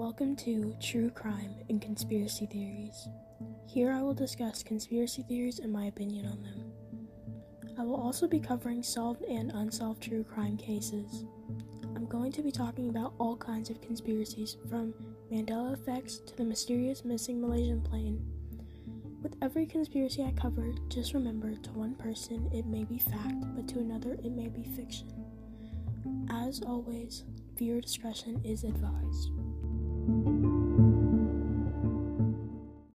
Welcome to True Crime and Conspiracy Theories. Here I will discuss conspiracy theories and my opinion on them. I will also be covering solved and unsolved true crime cases. I'm going to be talking about all kinds of conspiracies, from Mandela effects to the mysterious missing Malaysian plane. With every conspiracy I cover, just remember to one person it may be fact, but to another it may be fiction. As always, viewer discretion is advised.